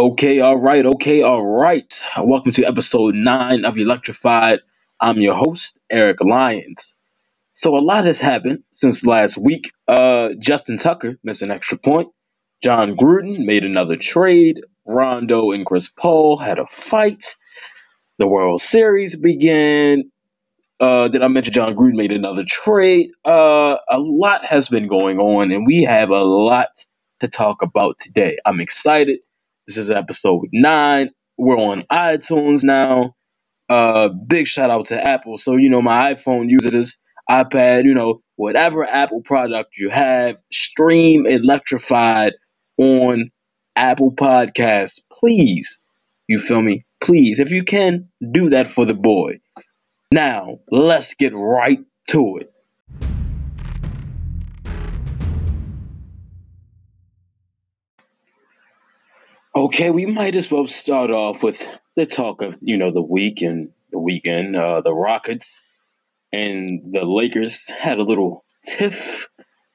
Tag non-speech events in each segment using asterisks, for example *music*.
Okay, all right, okay, all right. Welcome to episode nine of Electrified. I'm your host, Eric Lyons. So a lot has happened since last week. Uh, Justin Tucker missed an extra point. Jon Gruden made another trade. Rondo and Chris Paul had a fight. The World Series began. Uh, did I mention Jon Gruden made another trade? Uh, a lot has been going on, and we have a lot to talk about today. I'm excited. This is episode nine. We're on iTunes now. Uh, big shout out to Apple. So, you know, my iPhone users, iPad, you know, whatever Apple product you have, stream electrified on Apple Podcasts. Please, you feel me? Please, if you can, do that for the boy. Now, let's get right to it. Okay, we might as well start off with the talk of, you know, the week and the weekend. Uh, the Rockets and the Lakers had a little tiff,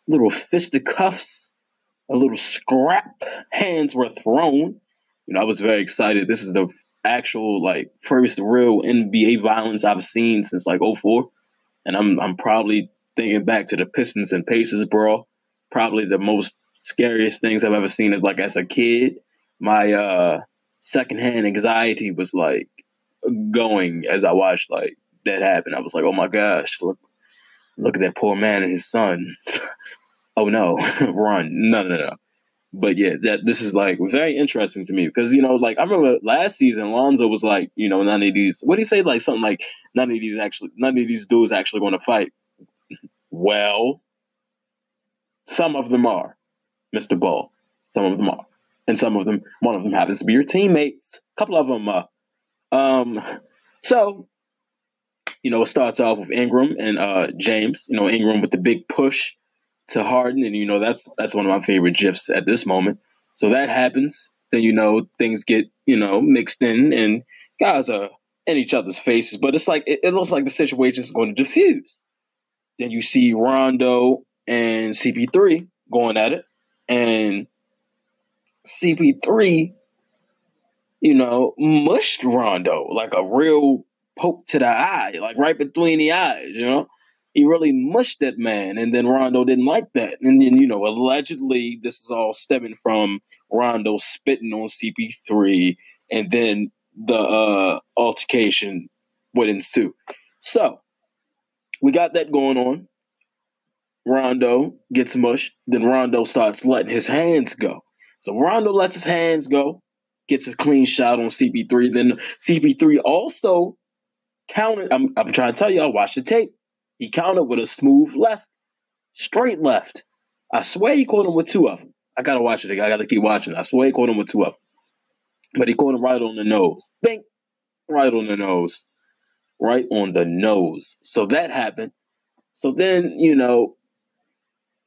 little fisticuffs, a little scrap. Hands were thrown. You know, I was very excited. This is the actual, like, first real NBA violence I've seen since, like, 04. And I'm, I'm probably thinking back to the Pistons and Pacers brawl. Probably the most scariest things I've ever seen, as, like, as a kid my uh secondhand anxiety was like going as I watched like that happen. I was like, oh my gosh, look look at that poor man and his son. *laughs* oh no, *laughs* run. No, no, no. But yeah, that this is like very interesting to me because you know, like I remember last season, Lonzo was like, you know, none of these. What did he say? Like something like none of these actually, none of these dudes actually going to fight. well, some of them are, Mister Ball. Some of them are and some of them, one of them happens to be your teammates. A couple of them, uh, um, so you know, it starts off with Ingram and uh, James. You know, Ingram with the big push to Harden, and you know that's that's one of my favorite gifs at this moment. So that happens. Then you know things get you know mixed in, and guys are in each other's faces. But it's like it, it looks like the situation is going to diffuse. Then you see Rondo and CP3 going at it, and CP3, you know, mushed Rondo like a real poke to the eye, like right between the eyes, you know? He really mushed that man, and then Rondo didn't like that. And then, you know, allegedly, this is all stemming from Rondo spitting on CP3, and then the uh, altercation would ensue. So, we got that going on. Rondo gets mushed. Then Rondo starts letting his hands go. So Rondo lets his hands go, gets a clean shot on CP3. Then CP3 also counted. I'm, I'm trying to tell you, I watched the tape. He countered with a smooth left, straight left. I swear he caught him with two of them. I gotta watch it. I gotta keep watching. I swear he caught him with two of them. But he caught him right on the nose. Bink! Right on the nose. Right on the nose. So that happened. So then, you know,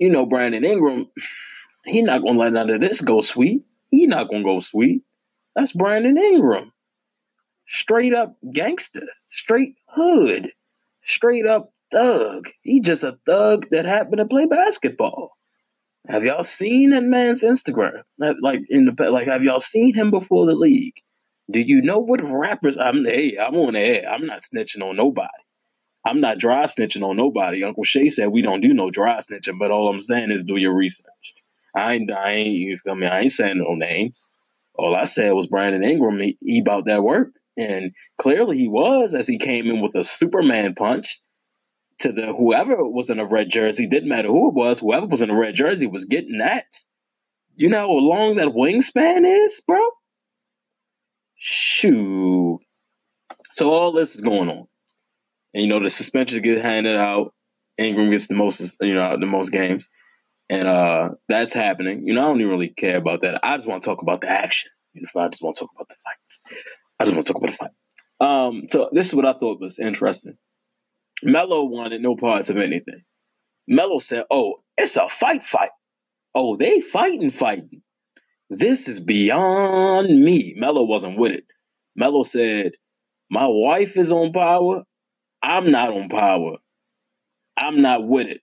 you know, Brandon Ingram, he not gonna let none of this go sweet. He not gonna go sweet. That's Brandon Ingram. Straight up gangster. Straight hood. Straight up thug. He just a thug that happened to play basketball. Have y'all seen that man's Instagram? Like in the like, have y'all seen him before the league? Do you know what rappers? I'm hey, I'm on the air. I'm not snitching on nobody. I'm not dry snitching on nobody. Uncle Shay said we don't do no dry snitching, but all I'm saying is do your research. I ain't, I ain't, you feel me? I ain't saying no names. All I said was Brandon Ingram, he, he about that work. And clearly he was, as he came in with a Superman punch to the whoever was in a red jersey, didn't matter who it was, whoever was in a red jersey was getting that. You know how long that wingspan is, bro? Shoot. So all this is going on. And you know, the suspensions get handed out. Ingram gets the most, you know, the most games and uh, that's happening. You know, I don't even really care about that. I just want to talk about the action. You know, I just want to talk about the fights. I just want to talk about the fight. Um, so this is what I thought was interesting. Melo wanted no parts of anything. Melo said, "Oh, it's a fight, fight. Oh, they fighting, fighting. This is beyond me." Melo wasn't with it. Melo said, "My wife is on power. I'm not on power. I'm not with it."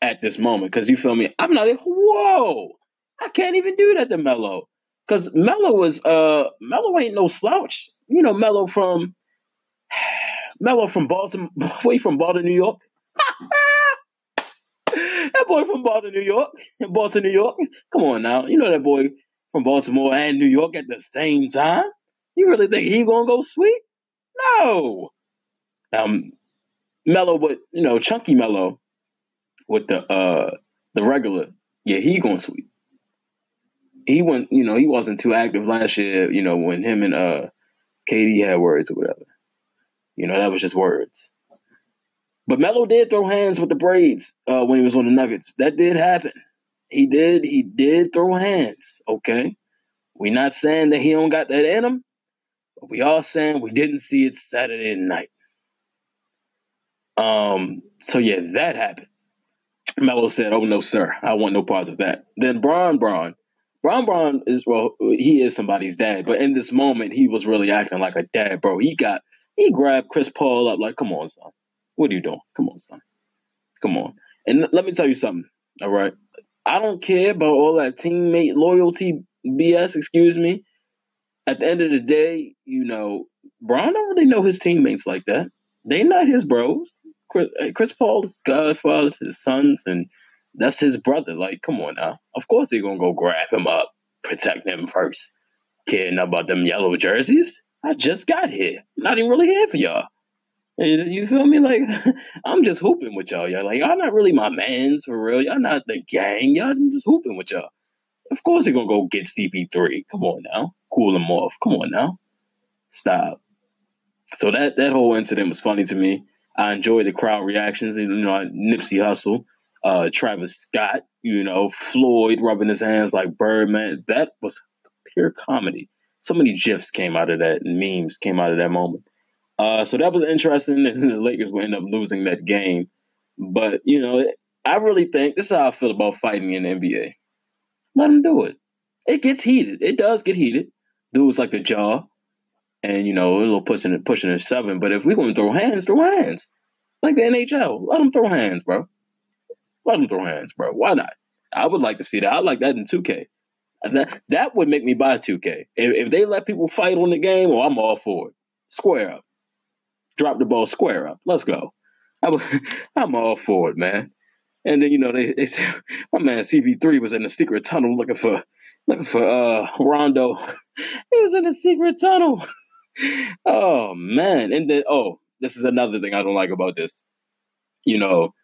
At this moment because you feel me. I'm not. like, Whoa, I can't even do that to Melo Cause Melo was uh Melo ain't no slouch. You know Melo from *sighs* Melo from Baltimore, *laughs* way from Baltimore, New York. *laughs* that boy from Baltimore, New York, *laughs* Baltimore, New York. Come on now, you know that boy from Baltimore and New York at the same time. You really think he gonna go sweet? No. Um, Melo, but you know, chunky Melo with the uh the regular. Yeah, he going sweet. He went, you know, he wasn't too active last year. You know, when him and uh KD had words or whatever. You know, that was just words. But Melo did throw hands with the braids uh, when he was on the Nuggets. That did happen. He did. He did throw hands. Okay, we not saying that he don't got that in him, but we all saying we didn't see it Saturday night. Um. So yeah, that happened. Melo said, "Oh no, sir, I want no parts of that." Then Bron Bron, Bron Bron is well, he is somebody's dad, but in this moment, he was really acting like a dad, bro. He got he grabbed Chris Paul up like, "Come on, son, what are you doing? Come on, son, come on." And let me tell you something. All right, I don't care about all that teammate loyalty BS. Excuse me. At the end of the day, you know, Bron don't really know his teammates like that. They not his bros. Chris, uh, Chris Paul's godfather, his sons, and that's his brother. Like, come on now. Of course they're gonna go grab him up, protect him first. Caring about them yellow jerseys? I just got here. Not even really here for y'all. You feel me? Like *laughs* I'm just hooping with y'all. Y'all like y'all not really my mans for real. Y'all not the gang. Y'all I'm just hooping with y'all. Of course they're gonna go get CP3. Come on now, cool them off. Come on now, stop. So that that whole incident was funny to me. I enjoy the crowd reactions. You know, Nipsey Hussle, uh, Travis Scott, you know, Floyd rubbing his hands like Birdman. That was pure comedy. So many gifs came out of that, memes came out of that moment. Uh, so that was interesting, and *laughs* the Lakers will end up losing that game. But you know, I really think this is how I feel about fighting in the NBA. Let them do it. It gets heated. It does get heated. Dudes like the jaw, and you know, a little pushing and pushing and seven. But if we're going to throw hands, throw hands. Like the NHL, let them throw hands, bro. Let them throw hands, bro. Why not? I would like to see that. I like that in 2K. That that would make me buy 2K. If, if they let people fight on the game, well, I'm all for it. Square up. Drop the ball square up. Let's go. *laughs* I, I'm all for it, man. And then you know they, they said *laughs* my man CP3 was in the secret tunnel looking for looking for uh Rondo. *laughs* he was in the secret tunnel. Oh man. And then oh, this is another thing I don't like about this. You know,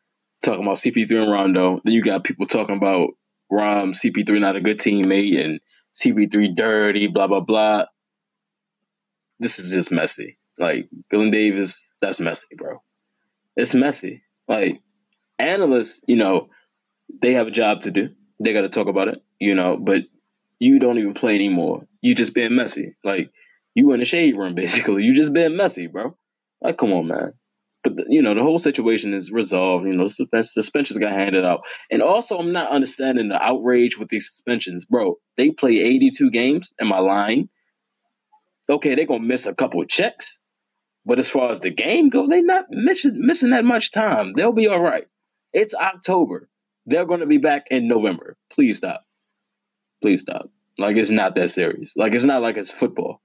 talking about CP3 and Rondo. Then you got people talking about Rom, CP3 not a good teammate and CP3 dirty, blah blah blah. This is just messy. Like Dylan Davis, that's messy, bro. It's messy. Like analysts, you know, they have a job to do. They got to talk about it, you know. But you don't even play anymore. You just being messy. Like you in the shade room, *laughs* basically. You just been messy, bro. Like, come on, man. But the, you know, the whole situation is resolved. You know, suspensions got handed out, and also I'm not understanding the outrage with these suspensions, bro. They play 82 games. Am I lying? Okay, they're gonna miss a couple of checks, but as far as the game go, they not missing missing that much time. They'll be all right. It's October. They're gonna be back in November. Please stop. Please stop. Like it's not that serious. Like it's not like it's football.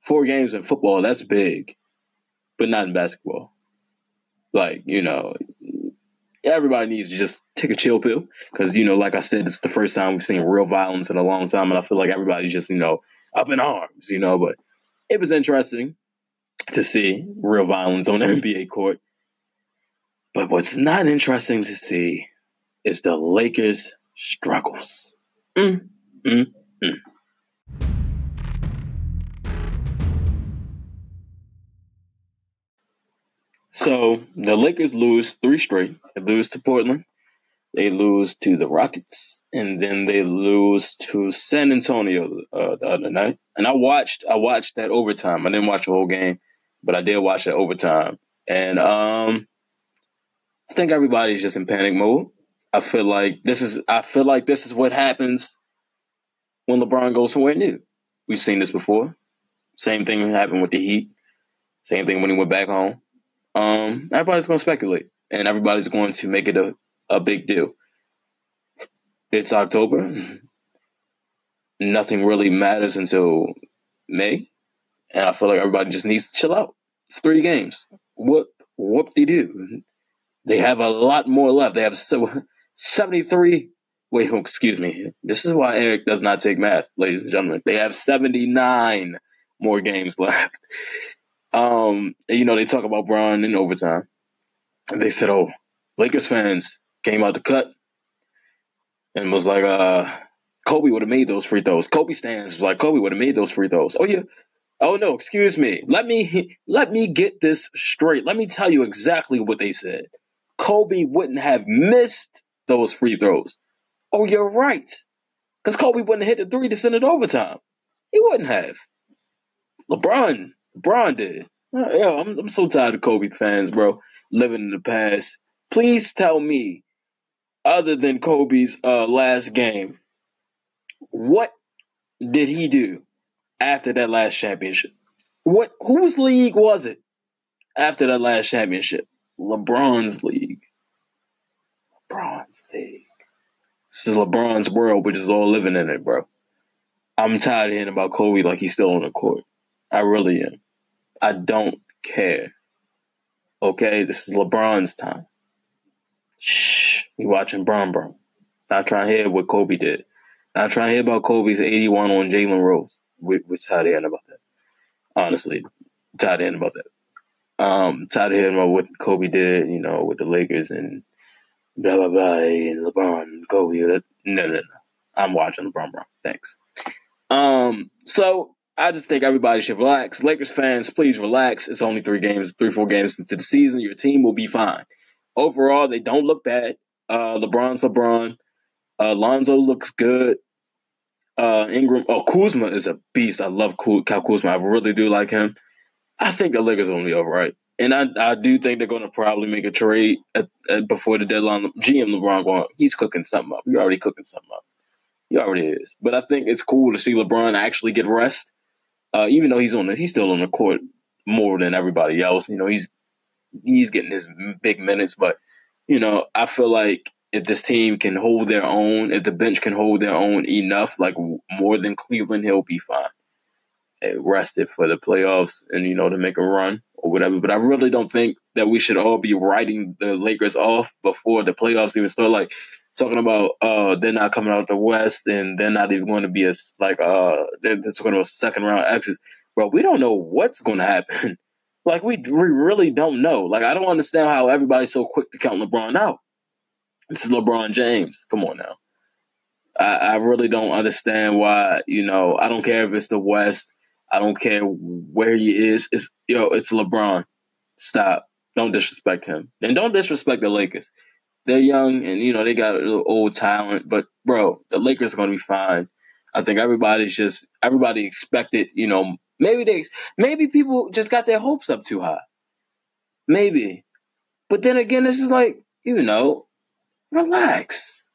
Four games in football, that's big, but not in basketball. Like you know, everybody needs to just take a chill pill because you know, like I said, it's the first time we've seen real violence in a long time, and I feel like everybody's just you know up in arms, you know. But it was interesting to see real violence on *laughs* the NBA court. But what's not interesting to see is the Lakers' struggles. Mm, mm, mm. So the Lakers lose three straight. They lose to Portland, they lose to the Rockets, and then they lose to San Antonio uh, the other night. And I watched, I watched that overtime. I didn't watch the whole game but I did watch that overtime, and um, I think everybody's just in panic mode. I feel like this is I feel like this is what happens when LeBron goes somewhere new. We've seen this before. Same thing happened with the Heat. Same thing when he went back home. Um, everybody's going to speculate, and everybody's going to make it a, a big deal. It's October. nothing really matters until May, and I feel like everybody just needs to chill out. It's three games. What whoop they do? They have a lot more left. They have so, *laughs* 73. Wait, excuse me. This is why Eric does not take math, ladies and gentlemen. They have 79 more games *laughs* left. Um, you know, they talk about Bron in overtime. And they said, oh, Lakers fans came out to cut and was like, uh, Kobe would have made those free throws. Kobe stands was like, Kobe would have made those free throws. Oh yeah. Oh no, excuse me. Let me *laughs* let me get this straight. Let me tell you exactly what they said. Kobe wouldn't have missed those free throws. Oh, you're right. Because Kobe wouldn't have hit the three to send it overtime. He wouldn't have. LeBron, LeBron did. Yo, I'm, I'm so tired of Kobe fans, bro. Living in the past. Please tell me, other than Kobe's uh, last game, what did he do after that last championship? What whose league was it after that last championship? LeBron's league. LeBron's league. This is LeBron's world, which is all living in it, bro. I'm tired of hearing about Kobe like he's still on the court. I really am. I don't care. Okay, this is LeBron's time. Shh, we watching Bron, bro. Not trying to hear what Kobe did. Not trying to hear about Kobe's 81 on Jalen Rose. Which tired of hearing about that. Honestly, tired of hearing about that. Um, tired of hearing about what Kobe did, you know, with the Lakers and blah blah blah and LeBron and Kobe. No, no, no. I'm watching LeBron, bro. Thanks. Um, so I just think everybody should relax. Lakers fans, please relax. It's only three games, three, four games into the season. Your team will be fine. Overall, they don't look bad. Uh, LeBron's LeBron. Uh, Lonzo looks good. Uh, Ingram. Oh, Kuzma is a beast. I love Kyle Kuzma. I really do like him. I think the Lakers to be all right. And I, I do think they're going to probably make a trade at, at, before the deadline. GM LeBron going, he's cooking something up. He's already cooking something up. He already is. But I think it's cool to see LeBron actually get rest. Uh, even though he's on the, he's still on the court more than everybody else. You know, he's he's getting his big minutes. But you know, I feel like if this team can hold their own, if the bench can hold their own enough, like more than Cleveland, he'll be fine. Rested for the playoffs and you know to make a run or whatever. But I really don't think that we should all be writing the Lakers off before the playoffs even start. Like talking about uh they're not coming out of the West and they're not even going to be a like uh they're, they're talking about second round exits. Bro, we don't know what's going to happen. *laughs* like we we really don't know. Like I don't understand how everybody's so quick to count LeBron out. This is LeBron James. Come on now. I, I really don't understand why, you know, I don't care if it's the West. I don't care where he is. It's yo, it's LeBron. Stop. Don't disrespect him. And don't disrespect the Lakers. They're young and you know they got a little old talent, but bro, the Lakers are gonna be fine. I think everybody's just everybody expected, you know, maybe they maybe people just got their hopes up too high. Maybe. But then again, this is like, you know, Relax.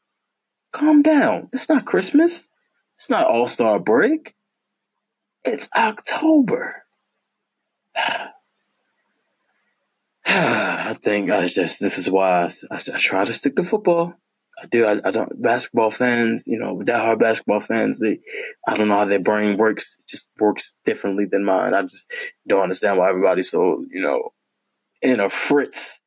Calm down. It's not Christmas. It's not All Star break. It's October. *sighs* *sighs* I think uh, I just this is why I, I, I, try to stick to football. I do. I, I don't basketball fans, you know, that hard basketball fans. They, I don't know how their brain works. It just works differently than mine. I just don't understand why everybody's so you know in a fritz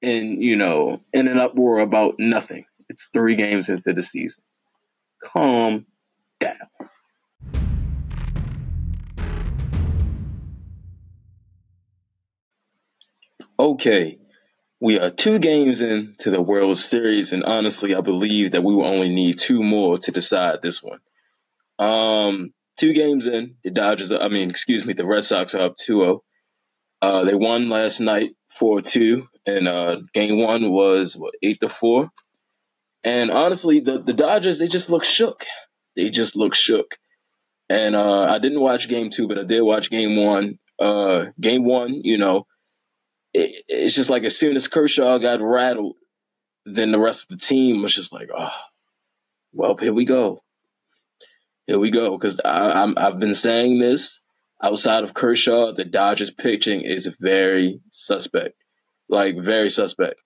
in you know in an uproar about nothing. It's three games into the season. Calm down. Okay, we are two games into the World Series, and honestly, I believe that we will only need two more to decide this one. Um, two games in, the Dodgers, I mean, excuse me, the Red Sox are up 2 0. Uh, they won last night 4 2 and uh, game one was what eight to four. And honestly, the the Dodgers they just look shook. They just look shook. And uh, I didn't watch game two, but I did watch game one. Uh, game one, you know, it, it's just like as soon as Kershaw got rattled, then the rest of the team was just like, oh, well, here we go, here we go. Because I've been saying this outside of Kershaw, the Dodgers pitching is very suspect like very suspect.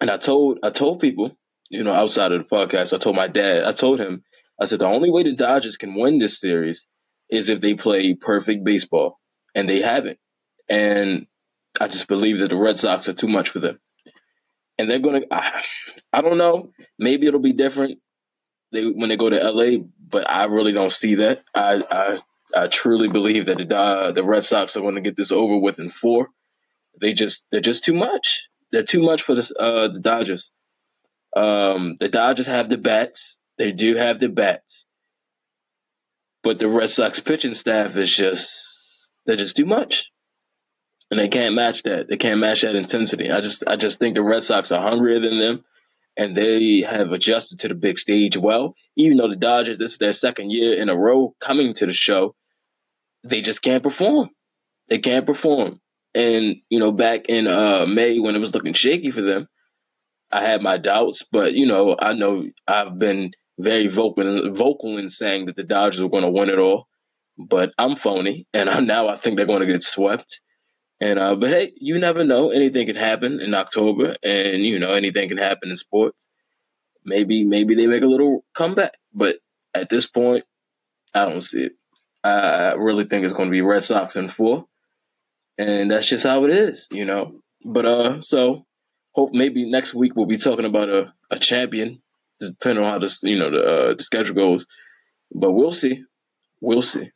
And I told I told people, you know, outside of the podcast, I told my dad, I told him, I said the only way the Dodgers can win this series is if they play perfect baseball, and they haven't. And I just believe that the Red Sox are too much for them, and they're gonna. I, I don't know. Maybe it'll be different they when they go to LA, but I really don't see that. I I, I truly believe that the uh, the Red Sox are going to get this over with in four. They just they're just too much. They're too much for the uh, the Dodgers. Um, the Dodgers have the bats. They do have the bats, but the Red Sox pitching staff is just they're just too much, and they can't match that. They can't match that intensity. I just I just think the Red Sox are hungrier than them and they have adjusted to the big stage well. Even though the Dodgers, this is their second year in a row coming to the show, they just can't perform. They can't perform. And, you know, back in uh, May when it was looking shaky for them, I had my doubts, but, you know, I know I've been very vocal, vocal in saying that the Dodgers are going to win it all, but I'm phony, and I, now I think they're going to get swept. And uh, but hey, you never know. Anything can happen in October, and you know anything can happen in sports. Maybe maybe they make a little comeback, but at this point, I don't see it. I really think it's going to be Red Sox in four, and that's just how it is, you know. But uh, so hope maybe next week we'll be talking about a, a champion, depending on how this you know the uh, the schedule goes. But we'll see, we'll see.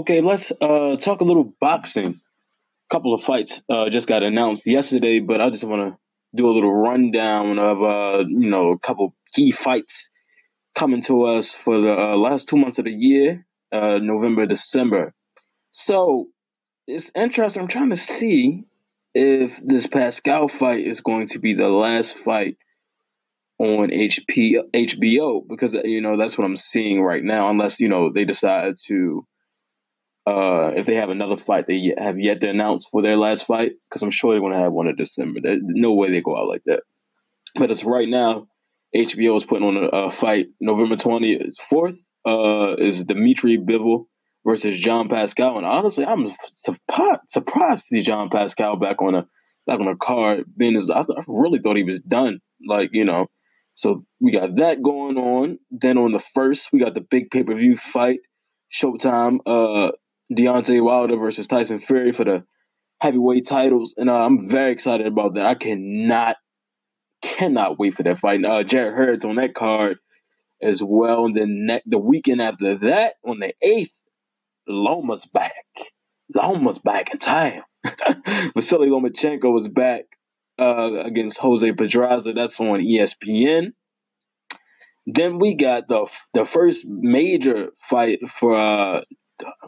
Okay, let's uh, talk a little boxing. A couple of fights uh, just got announced yesterday, but I just want to do a little rundown of uh, you know a couple key fights coming to us for the uh, last two months of the year, uh, November, December. So it's interesting. I'm trying to see if this Pascal fight is going to be the last fight on HP HBO because you know that's what I'm seeing right now. Unless you know they decide to uh, if they have another fight they have yet to announce for their last fight, because I'm sure they're going to have one in December. There's no way they go out like that. But it's right now, HBO is putting on a, a fight November 24th. Uh, is Dimitri Bivol versus John Pascal, and honestly, I'm surprised, surprised to see John Pascal back on a back on a card. Being as I, th- I really thought he was done. Like you know, so we got that going on. Then on the first, we got the big pay per view fight. Showtime. Uh, Deontay Wilder versus Tyson Fury for the heavyweight titles, and uh, I'm very excited about that. I cannot, cannot wait for that fight. Uh, Jarrett Hurd's on that card as well, and then ne- the weekend after that, on the eighth, Loma's back. Loma's back in time. *laughs* Vasily Lomachenko is back uh, against Jose Pedraza. That's on ESPN. Then we got the the first major fight for uh,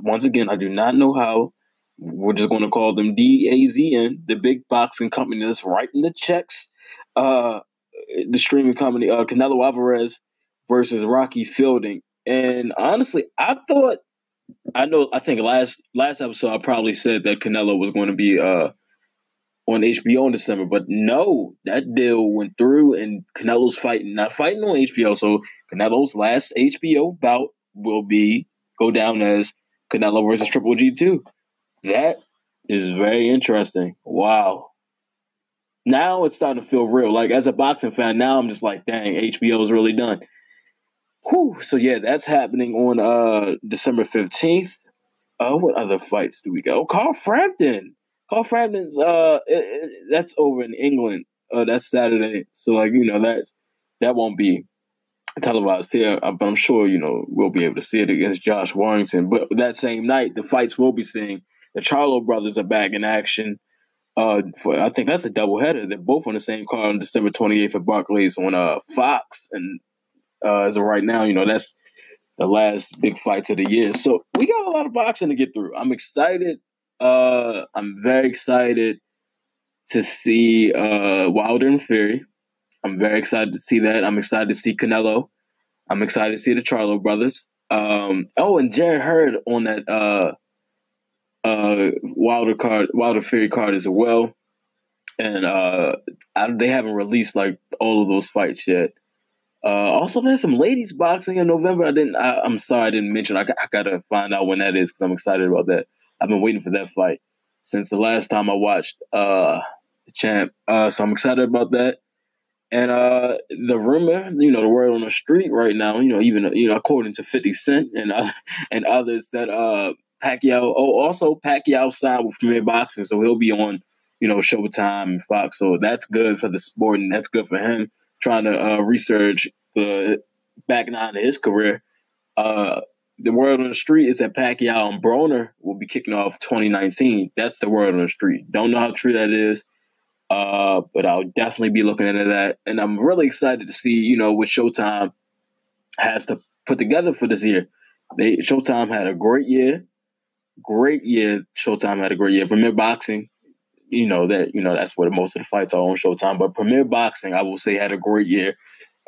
once again, I do not know how. We're just going to call them DAZN, the big boxing company that's writing the checks. Uh, the streaming company, uh, Canelo Alvarez versus Rocky Fielding. And honestly, I thought, I know, I think last last episode I probably said that Canelo was going to be uh on HBO in December, but no, that deal went through, and Canelo's fighting, not fighting on HBO. So Canelo's last HBO bout will be go down as Canelo versus Triple G two. That is very interesting. Wow. Now it's starting to feel real. Like as a boxing fan, now I'm just like, dang, HBO is really done. Whew. So yeah, that's happening on uh December fifteenth. Uh, what other fights do we got? Oh, Carl Frampton. Carl Frampton's uh, it, it, that's over in England. Uh, that's Saturday. So like you know that that won't be televised here, uh, but I'm sure you know we'll be able to see it against Josh Warrington. But that same night, the fights we'll be seeing, the Charlo brothers are back in action. Uh, for I think that's a doubleheader. They're both on the same card on December 28th at Barclays on uh Fox, and uh, as of right now, you know that's the last big fights of the year. So we got a lot of boxing to get through. I'm excited. Uh, I'm very excited to see uh Wilder and Fury. I'm very excited to see that. I'm excited to see Canelo. I'm excited to see the Charlo brothers. Um, oh, and Jarrett Hurd on that uh, uh, Wilder card, Wilder Fury card as well. And uh, I, they haven't released like all of those fights yet. Uh, also, there's some ladies boxing in November. I didn't. I, am sorry I didn't mention. I, I gotta find out when that is because I'm excited about that. I've been waiting for that fight since the last time I watched uh, the champ. Uh, so I'm excited about that. And uh, the rumor, you know, the word on the street right now, you know, even you know, according to Fifty Cent and uh, *laughs* and others, that uh, Pacquiao. Oh, also Pacquiao signed with Premier Boxing, so he'll be on, you know, Showtime and Fox. So that's good for the sport, and that's good for him trying to uh, research uh, back nine of his career. Uh, the word on the street is that Pacquiao and Broner will be kicking off 2019. That's the word on the street. Don't know how true that is. Uh, but I'll definitely be looking into that. And I'm really excited to see, you know, what Showtime has to put together for this year. They Showtime had a great year. Great year. Showtime had a great year. Premier Boxing, you know, that you know, that's where most of the fights are on Showtime. But Premier Boxing, I will say, had a great year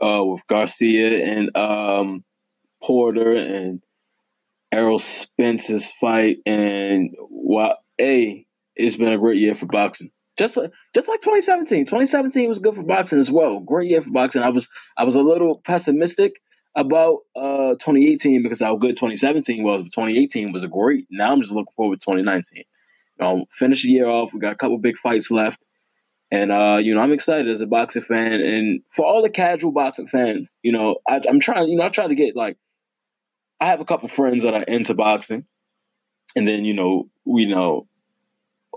uh, with Garcia and um, Porter and Errol Spence's fight and what a it's been a great year for boxing. Just like just like 2017. 2017 was good for boxing as well. Great year for boxing. I was I was a little pessimistic about uh 2018 because how good 2017 was, but 2018 was great. Now I'm just looking forward to 2019. You know, finish the year off. We got a couple big fights left. And uh, you know, I'm excited as a boxing fan, and for all the casual boxing fans, you know, I, am trying. You know, I try to get like, I have a couple friends that are into boxing, and then you know, we know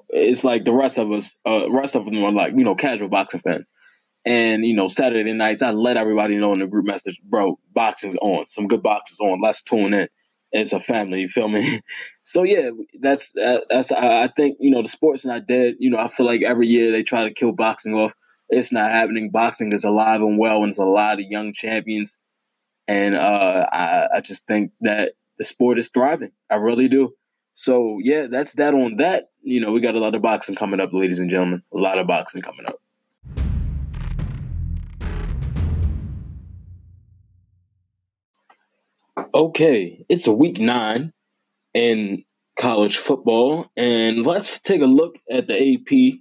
it's like the rest of us, uh, rest of them are like you know casual boxing fans. And you know, Saturday nights, I let everybody know in the group message, bro, boxing's on. Some good boxing's on. Let's tune in. It's a family, you feel me? *laughs* so yeah, that's that's. I think you know the sport's not dead. You know, I feel like every year they try to kill boxing off. It's not happening. Boxing is alive and well, and there's a lot of young champions. And uh, I, I just think that the sport is thriving. I really do. So yeah, that's that on that. You know, we got a lot of boxing coming up, ladies and gentlemen. A lot of boxing coming up. Okay, it's a week nine in college football, and let's take a look at the AP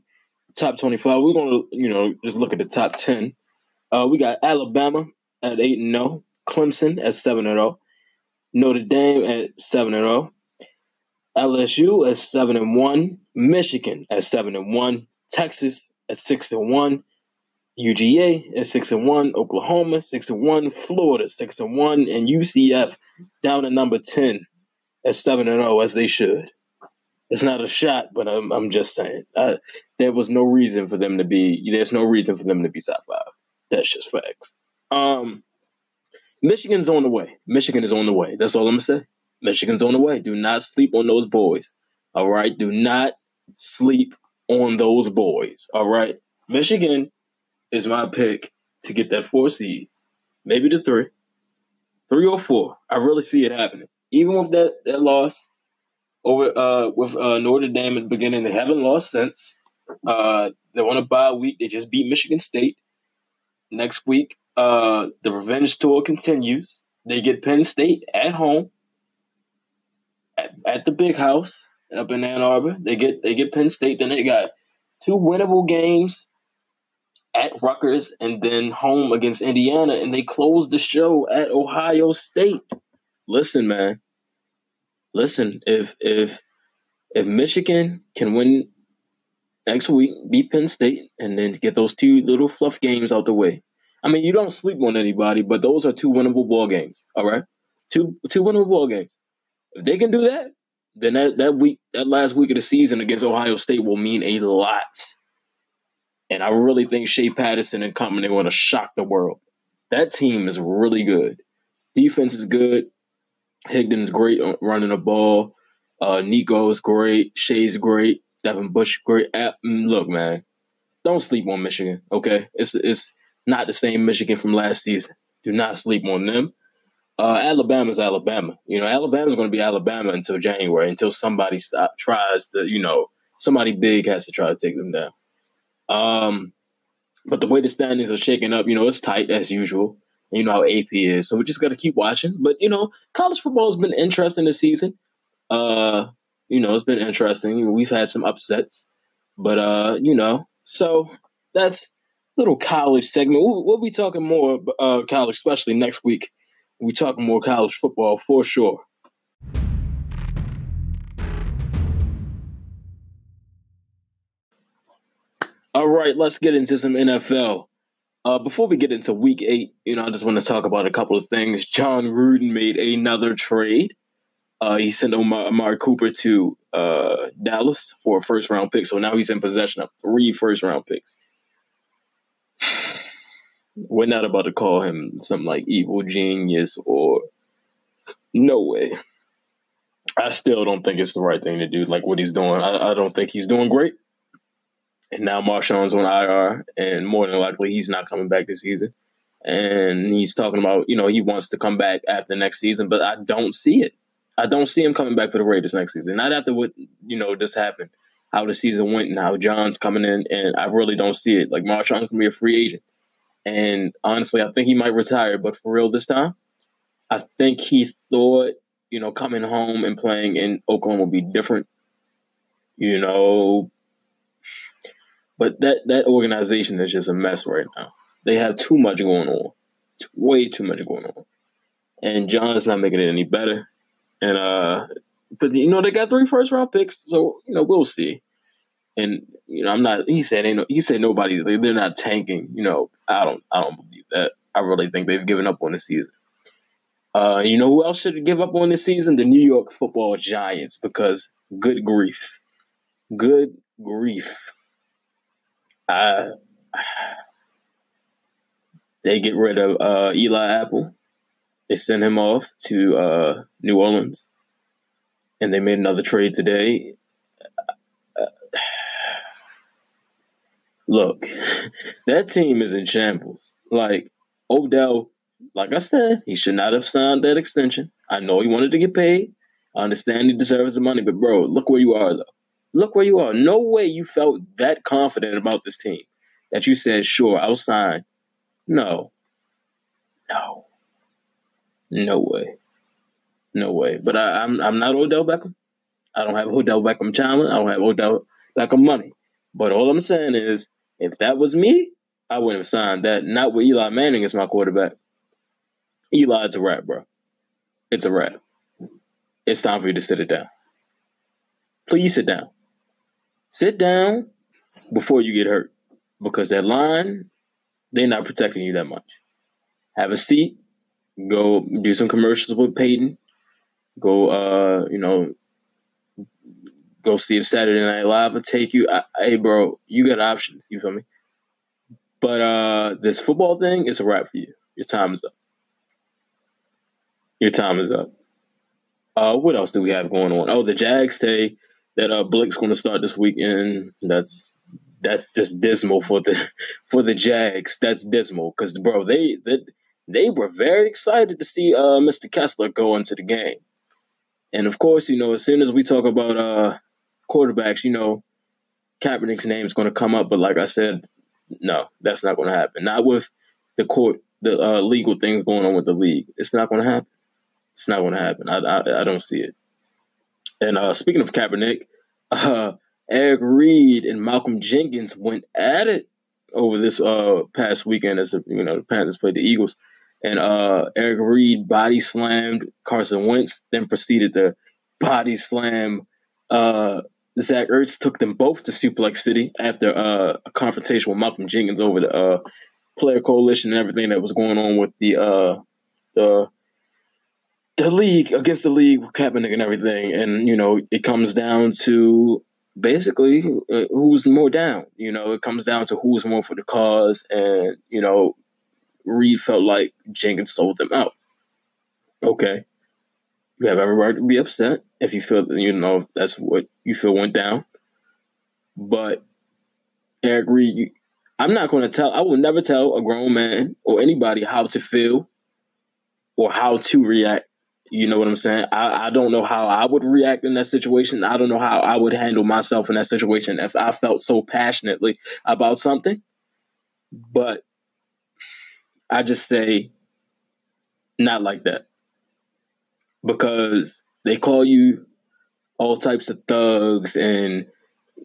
top twenty-five. We're gonna, you know, just look at the top ten. Uh, we got Alabama at eight and zero, Clemson at seven and zero, Notre Dame at seven and zero, LSU at seven and one, Michigan at seven and one, Texas at six and one, UGA at six and one, Oklahoma six and one, Florida six and one, and UCF down at number ten at seven and zero as they should. It's not a shot, but I'm I'm just saying I, there was no reason for them to be. There's no reason for them to be top five. That's just facts. Um, Michigan's on the way. Michigan is on the way. That's all I'm gonna say. Michigan's on the way. Do not sleep on those boys. All right. Do not sleep on those boys. All right. Michigan is my pick to get that four seed. Maybe the three. Three or four. I really see it happening. Even with that, that loss over uh, with uh, Notre Dame at the beginning, they haven't lost since. Uh, they want to buy a week. They just beat Michigan State. Next week, uh, the revenge tour continues. They get Penn State at home at, at the big house up in Ann Arbor. They get they get Penn State. Then they got two winnable games at Rutgers and then home against Indiana, and they close the show at Ohio State. Listen, man. Listen, if if if Michigan can win next week, beat Penn State, and then get those two little fluff games out the way. I mean, you don't sleep on anybody, but those are two winnable ball games. All right, two two winnable ball games. If they can do that, then that, that week, that last week of the season against Ohio State will mean a lot. And I really think Shea Patterson and company want to shock the world. That team is really good. Defense is good. Higdon's great running the ball. Uh, Nico's great. Shea's great. Devin Bush great. Mm, look, man, don't sleep on Michigan. Okay, it's it's not the same Michigan from last season. Do not sleep on them uh, Alabama's Alabama. You know, Alabama's going to be Alabama until January, until somebody stop tries to, you know, somebody big has to try to take them down. Um, but the way the standings are shaking up, you know, it's tight as usual. You know how AP is, so we just got to keep watching. But you know, college football has been interesting this season. Uh, you know, it's been interesting. We've had some upsets, but uh, you know, so that's a little college segment. We'll, we'll be talking more uh, college, especially next week we talking more college football for sure. All right, let's get into some NFL. Uh, before we get into week eight, you know, I just want to talk about a couple of things. Jon Gruden made another trade. Uh, he sent Omar, Amari Cooper to uh, Dallas for a first round pick. So now he's in possession of three first round picks. We're not about to call him something like evil genius or no way. I still don't think it's the right thing to do, like what he's doing. I, I don't think he's doing great. And now Marshawn's on IR, and more than likely he's not coming back this season. And he's talking about, you know, he wants to come back after next season, but I don't see it. I don't see him coming back for the Raiders next season. Not after what, you know, just happened, how the season went and how Jon's coming in, and I really don't see it. Like Marshawn's gonna be a free agent. And honestly, I think he might retire, but for real this time, I think he thought, you know, coming home and playing in Oakland would be different. You know, but that that organization is just a mess right now. They have too much going on, way too much going on, and Jon's not making it any better. And uh, but you know they got three first round picks, so you know we'll see. And you know I'm not. He said ain't no, he said nobody they're not tanking. You know I don't I don't believe that. I really think they've given up on the season. Uh, you know who else should give up on this season? The New York Football Giants, because good grief, good grief. Uh, they get rid of uh, Eli Apple. They send him off to uh, New Orleans, and they made another trade today. Look, that team is in shambles. Like Odell, like I said, he should not have signed that extension. I know he wanted to get paid. I understand he deserves the money, but bro, look where you are though. Look where you are. No way you felt that confident about this team that you said, sure, I'll sign. No. No. No way. No way. But I, am I'm, I'm not Odell Beckham. I don't have Odell Beckham talent. I don't have Odell Beckham money. But all I'm saying is, if that was me, I wouldn't have signed that. Not with Eli Manning as my quarterback. Eli's a wrap, bro. It's a wrap. It's time for you to sit it down. Please sit down. Sit down before you get hurt because that line, they're not protecting you that much. Have a seat, go do some commercials with Peyton, go, uh, you know, go see if Saturday Night Live will take you. I, hey, bro, you got options. You feel me? But uh, this football thing is a wrap for you. Your time is up. Your time is up. Uh, what else do we have going on? Oh, the Jags say that uh Blick's going to start this weekend. That's that's just dismal for the *laughs* for the Jags. That's dismal because bro, they they they were very excited to see uh Mr. Kessler go into the game, and of course, you know, as soon as we talk about uh quarterbacks, you know, Kaepernick's name is going to come up. But like I said, no, that's not going to happen. Not with the court, the uh, legal things going on with the league. It's not going to happen. It's not going to happen. I, I I don't see it. And uh, speaking of Kaepernick, *laughs* uh, Eric Reid and Malcolm Jenkins went at it over this uh, past weekend as the, you know the Panthers played the Eagles, and uh, Eric Reid body slammed Carson Wentz, then proceeded to body slam uh, Zach Ertz. Took them both to Suplex City after uh, a confrontation with Malcolm Jenkins over the uh, player coalition and everything that was going on with the uh, the the league against the league with Kaepernick and everything, and you know it comes down to basically uh, who's more down. You know, it comes down to who's more for the cause, and you know, Reid felt like Jenkins sold them out. Okay, you have every right to be upset if you feel you know that's what you feel went down, but Eric Reid, you, I'm not going to tell. I will never tell a grown man or anybody how to feel or how to react you know what I'm saying? I, I don't know how I would react in that situation. I don't know how I would handle myself in that situation if I felt so passionately about something. But I just say, not like that. Because they call you all types of thugs and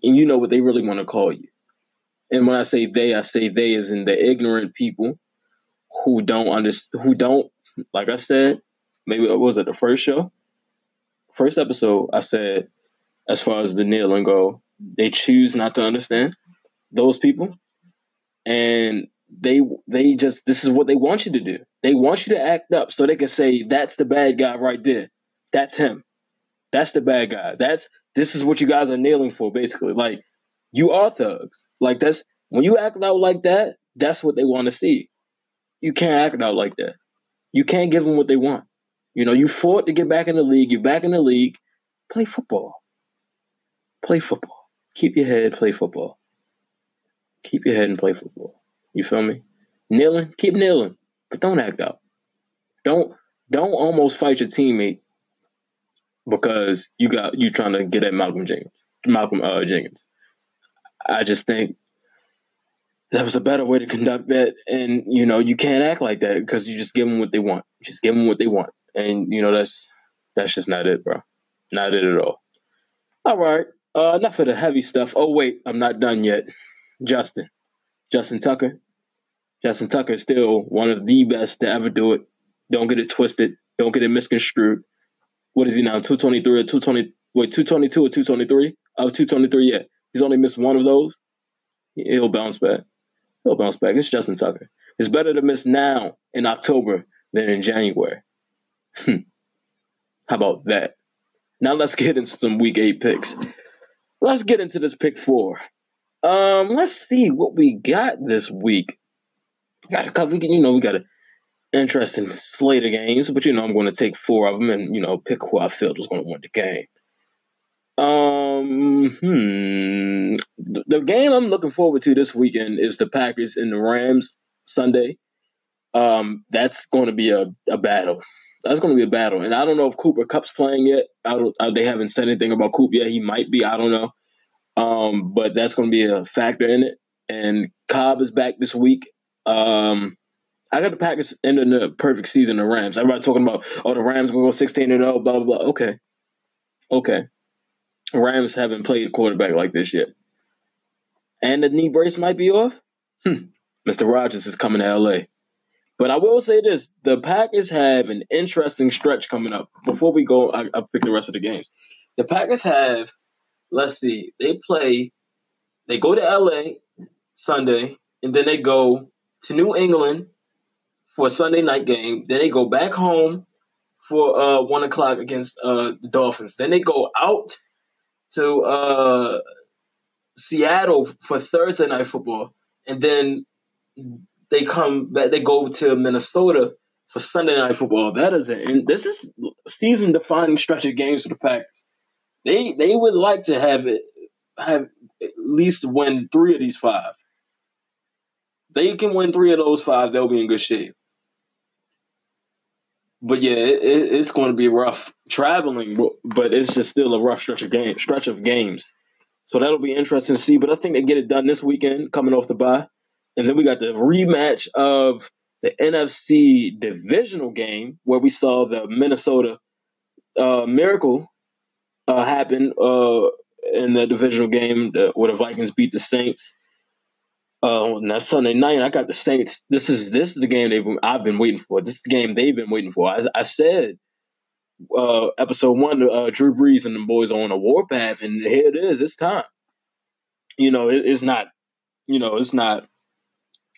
and you know what they really want to call you. And when I say they, I say they as in the ignorant people who don't understand, who don't, like I said, maybe it was it the first show, first episode. I said, as far as the kneeling go, they choose not to understand. those people, and they they just this is what they want you to do. They want you to act up so they can say that's the bad guy right there. That's him. That's the bad guy. That's this is what you guys are nailing for, basically. Like you are thugs. Like that's when you act out like that, that's what they want to see. You can't act out like that. You can't give them what they want. You know, you fought to get back in the league. You're back in the league. Play football. Play football. Keep your head. Play football. Keep your head and play football. You feel me? Kneeling, keep kneeling, but don't act out. Don't don't almost fight your teammate because you got you trying to get at Malcolm James, Malcolm uh, Jenkins. I just think that was a better way to conduct that, and you know you can't act like that because you just give them what they want. Just give them what they want, and you know that's that's just not it, bro. Not it at all. All right, uh, enough of the heavy stuff. Oh wait, I'm not done yet. Justin, Justin Tucker. Justin Tucker is still one of the best to ever do it. Don't get it twisted. Don't get it misconstrued. What is he now? 223 or 220? Wait, 222 or 223? Oh, 223, yeah. He's only missed one of those. He'll bounce back. He'll bounce back. It's Justin Tucker. It's better to miss now in October than in January. Hmm. How about that? Now let's get into some week eight picks. Let's get into this pick four. Um, let's see what we got this week. Got a couple. You know, we got an interesting slate of games, but you know, I'm going to take four of them and you know pick who I felt was going to win the game. Um, hmm. The game I'm looking forward to this weekend is the Packers and the Rams Sunday. Um, that's going to be a, a battle. That's going to be a battle, and I don't know if Cooper Kupp's playing yet. I don't. I, they haven't said anything about Coop yet. He might be. I don't know. Um, but that's going to be a factor in it. And Cobb is back this week. Um, I got the Packers ending the perfect season. The Rams. Everybody talking about oh the Rams gonna go sixteen and zero. Oh, blah blah blah. Okay, okay. Rams haven't played quarterback like this yet, and the knee brace might be off. Hmm. Mr. Rogers is coming to L.A. But I will say this: the Packers have an interesting stretch coming up. Before we go, I, will pick the rest of the games. The Packers have let's see, they play, they go to LA Sunday, and then they go to New England for a Sunday night game. Then they go back home for uh, one o'clock against uh, the Dolphins. Then they go out to uh, Seattle for Thursday night football, and then they come back. They go to Minnesota for Sunday night football. That is it. And this is season defining stretch of games for the Packers. They they would like to have it have at least win three of these five. They can win three of those five, they'll be in good shape. But yeah, it, it, it's going to be rough traveling, but it's just still a rough stretch of game stretch of games. So that'll be interesting to see. But I think they get it done this weekend, coming off the bye, and then we got the rematch of the NFC divisional game where we saw the Minnesota uh, Miracle uh, happened uh, in the divisional game where the Vikings beat the Saints. Uh, and that's Sunday night. I got the Saints. This is this is the game they've I've been waiting for. This is the game they've been waiting for. I, I said uh, episode one, uh, Drew Brees and the boys on a warpath, and here it is. It's time. You know, it, it's not. You know, it's not.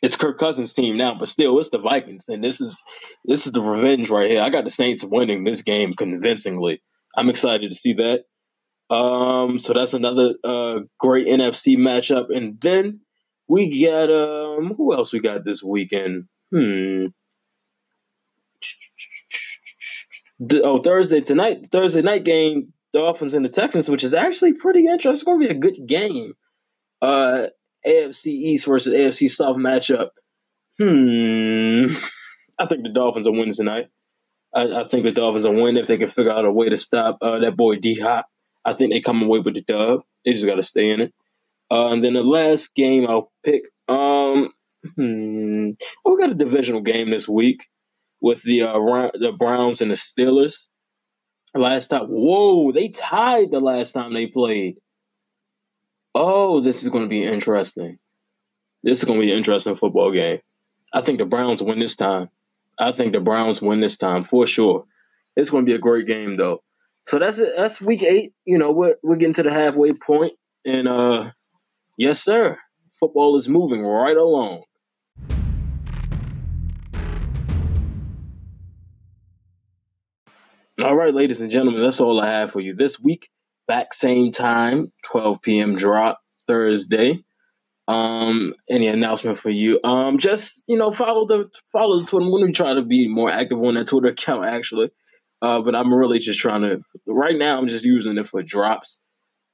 It's Kirk Cousins' team now, but still, it's the Vikings, and this is this is the revenge right here. I got the Saints winning this game convincingly. I'm excited to see that. Um, so that's another uh, great NFC matchup. And then we got um, who else we got this weekend? Hmm. Oh, Thursday tonight, Thursday night game, Dolphins and the Texans, which is actually pretty interesting. It's going to be a good game. Uh, AFC East versus AFC South matchup. Hmm. I think the Dolphins will win tonight. I, I, think the Dolphins will win if they can figure out a way to stop uh, that boy D Hop. I think they come away with the dub. They just got to stay in it. Uh, and then the last game I'll pick. Um, hmm, we got a divisional game this week with the uh, the Browns and the Steelers. Last time, whoa, they tied the last time they played. Oh, this is going to be interesting. This is going to be an interesting football game. I think the Browns win this time. I think the Browns win this time for sure. It's going to be a great game though. So that's it. That's week eight. You know, we're we're getting to the halfway point, and uh, yes, sir. football is moving right along. All right, ladies and gentlemen, that's all I have for you this week. Back same time, 12 p.m. drop Thursday. Um, any announcement for you? Um, just you know, follow the follow the Twitter. I'm going to try to be more active on that Twitter account actually. Uh, but I'm really just trying to. Right now, I'm just using it for drops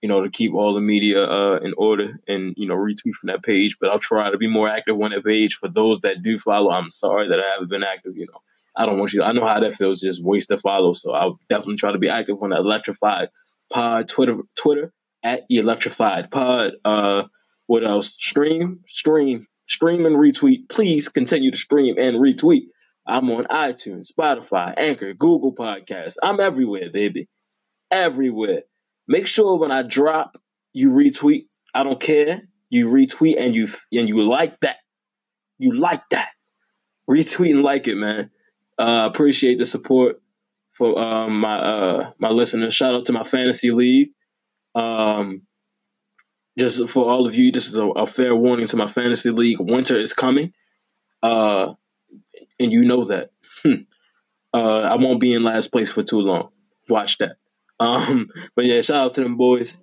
you know, to keep all the media uh, in order and, you know, retweet from that page. But I'll try to be more active on that page. For those that do follow, I'm sorry that I haven't been active. You know, I don't want you, I know how that feels, just waste to follow. So I'll definitely try to be active on that electrified pod Twitter, Twitter at electrified pod. Uh, what else? Stream, stream, stream and retweet. Please continue to stream and retweet. I'm on iTunes, Spotify, Anchor, Google Podcasts. I'm everywhere, baby. Everywhere. Make sure when I drop, you retweet. I don't care. You retweet and you and you like that. You like that. Retweet and like it, man. Uh, appreciate the support for um, my uh, my listeners. Shout out to my fantasy league. Um, just for all of you, this is a, a, fair warning to my fantasy league. Winter is coming, uh, and you know that. Hmm. uh, I won't be in last place for too long. Watch that. *laughs* Um, but yeah, shout out to them boys.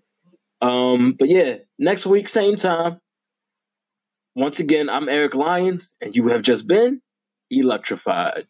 Um, but yeah, next week, same time. Once again, I'm Eric Lyons, and you have just been electrified.